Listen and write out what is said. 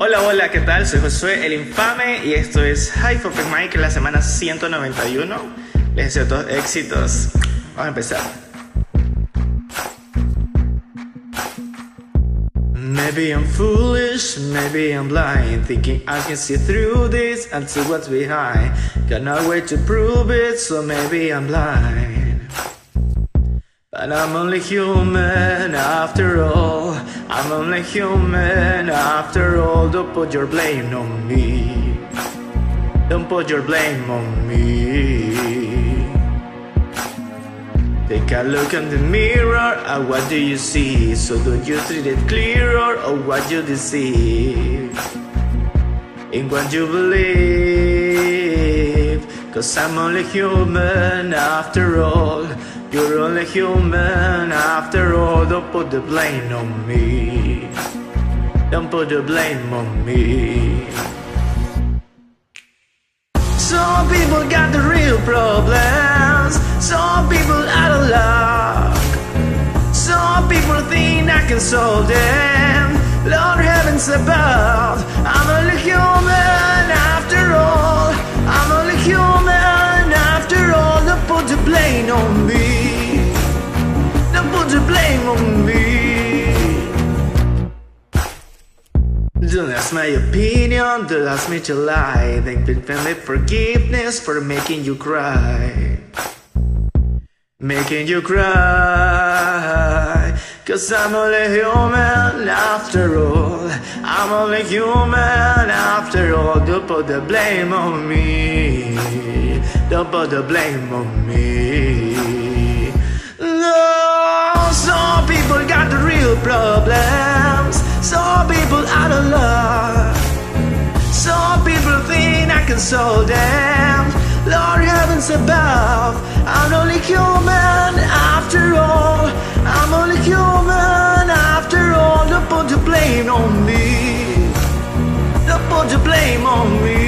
Hola, hola, ¿qué tal? Soy Josué el Infame y esto es High for Mike, la semana 191. Les deseo todos éxitos. Vamos a empezar. Maybe I'm foolish, maybe I'm blind Thinking I can see through this and see what's behind Got no way to prove it, so maybe I'm blind But I'm only human after all. I'm only human after all. Don't put your blame on me. Don't put your blame on me. Take a look in the mirror. And what do you see? So don't you treat it clearer? Or what you deceive? In what you believe Cause I'm only human after all You're only human after all Don't put the blame on me Don't put the blame on me Some people got the real problems. Some people out of luck. Some people think I can solve them. My opinion, don't ask me to lie. They've been family forgiveness for making you cry. Making you cry. Cause I'm only human after all. I'm only human after all. Don't put the blame on me. Don't put the blame on me. No, some people got the real problems. Can solve them. Lord heavens above, I'm only human after all. I'm only human after all. Don't put the blame on me. Don't put the blame on me.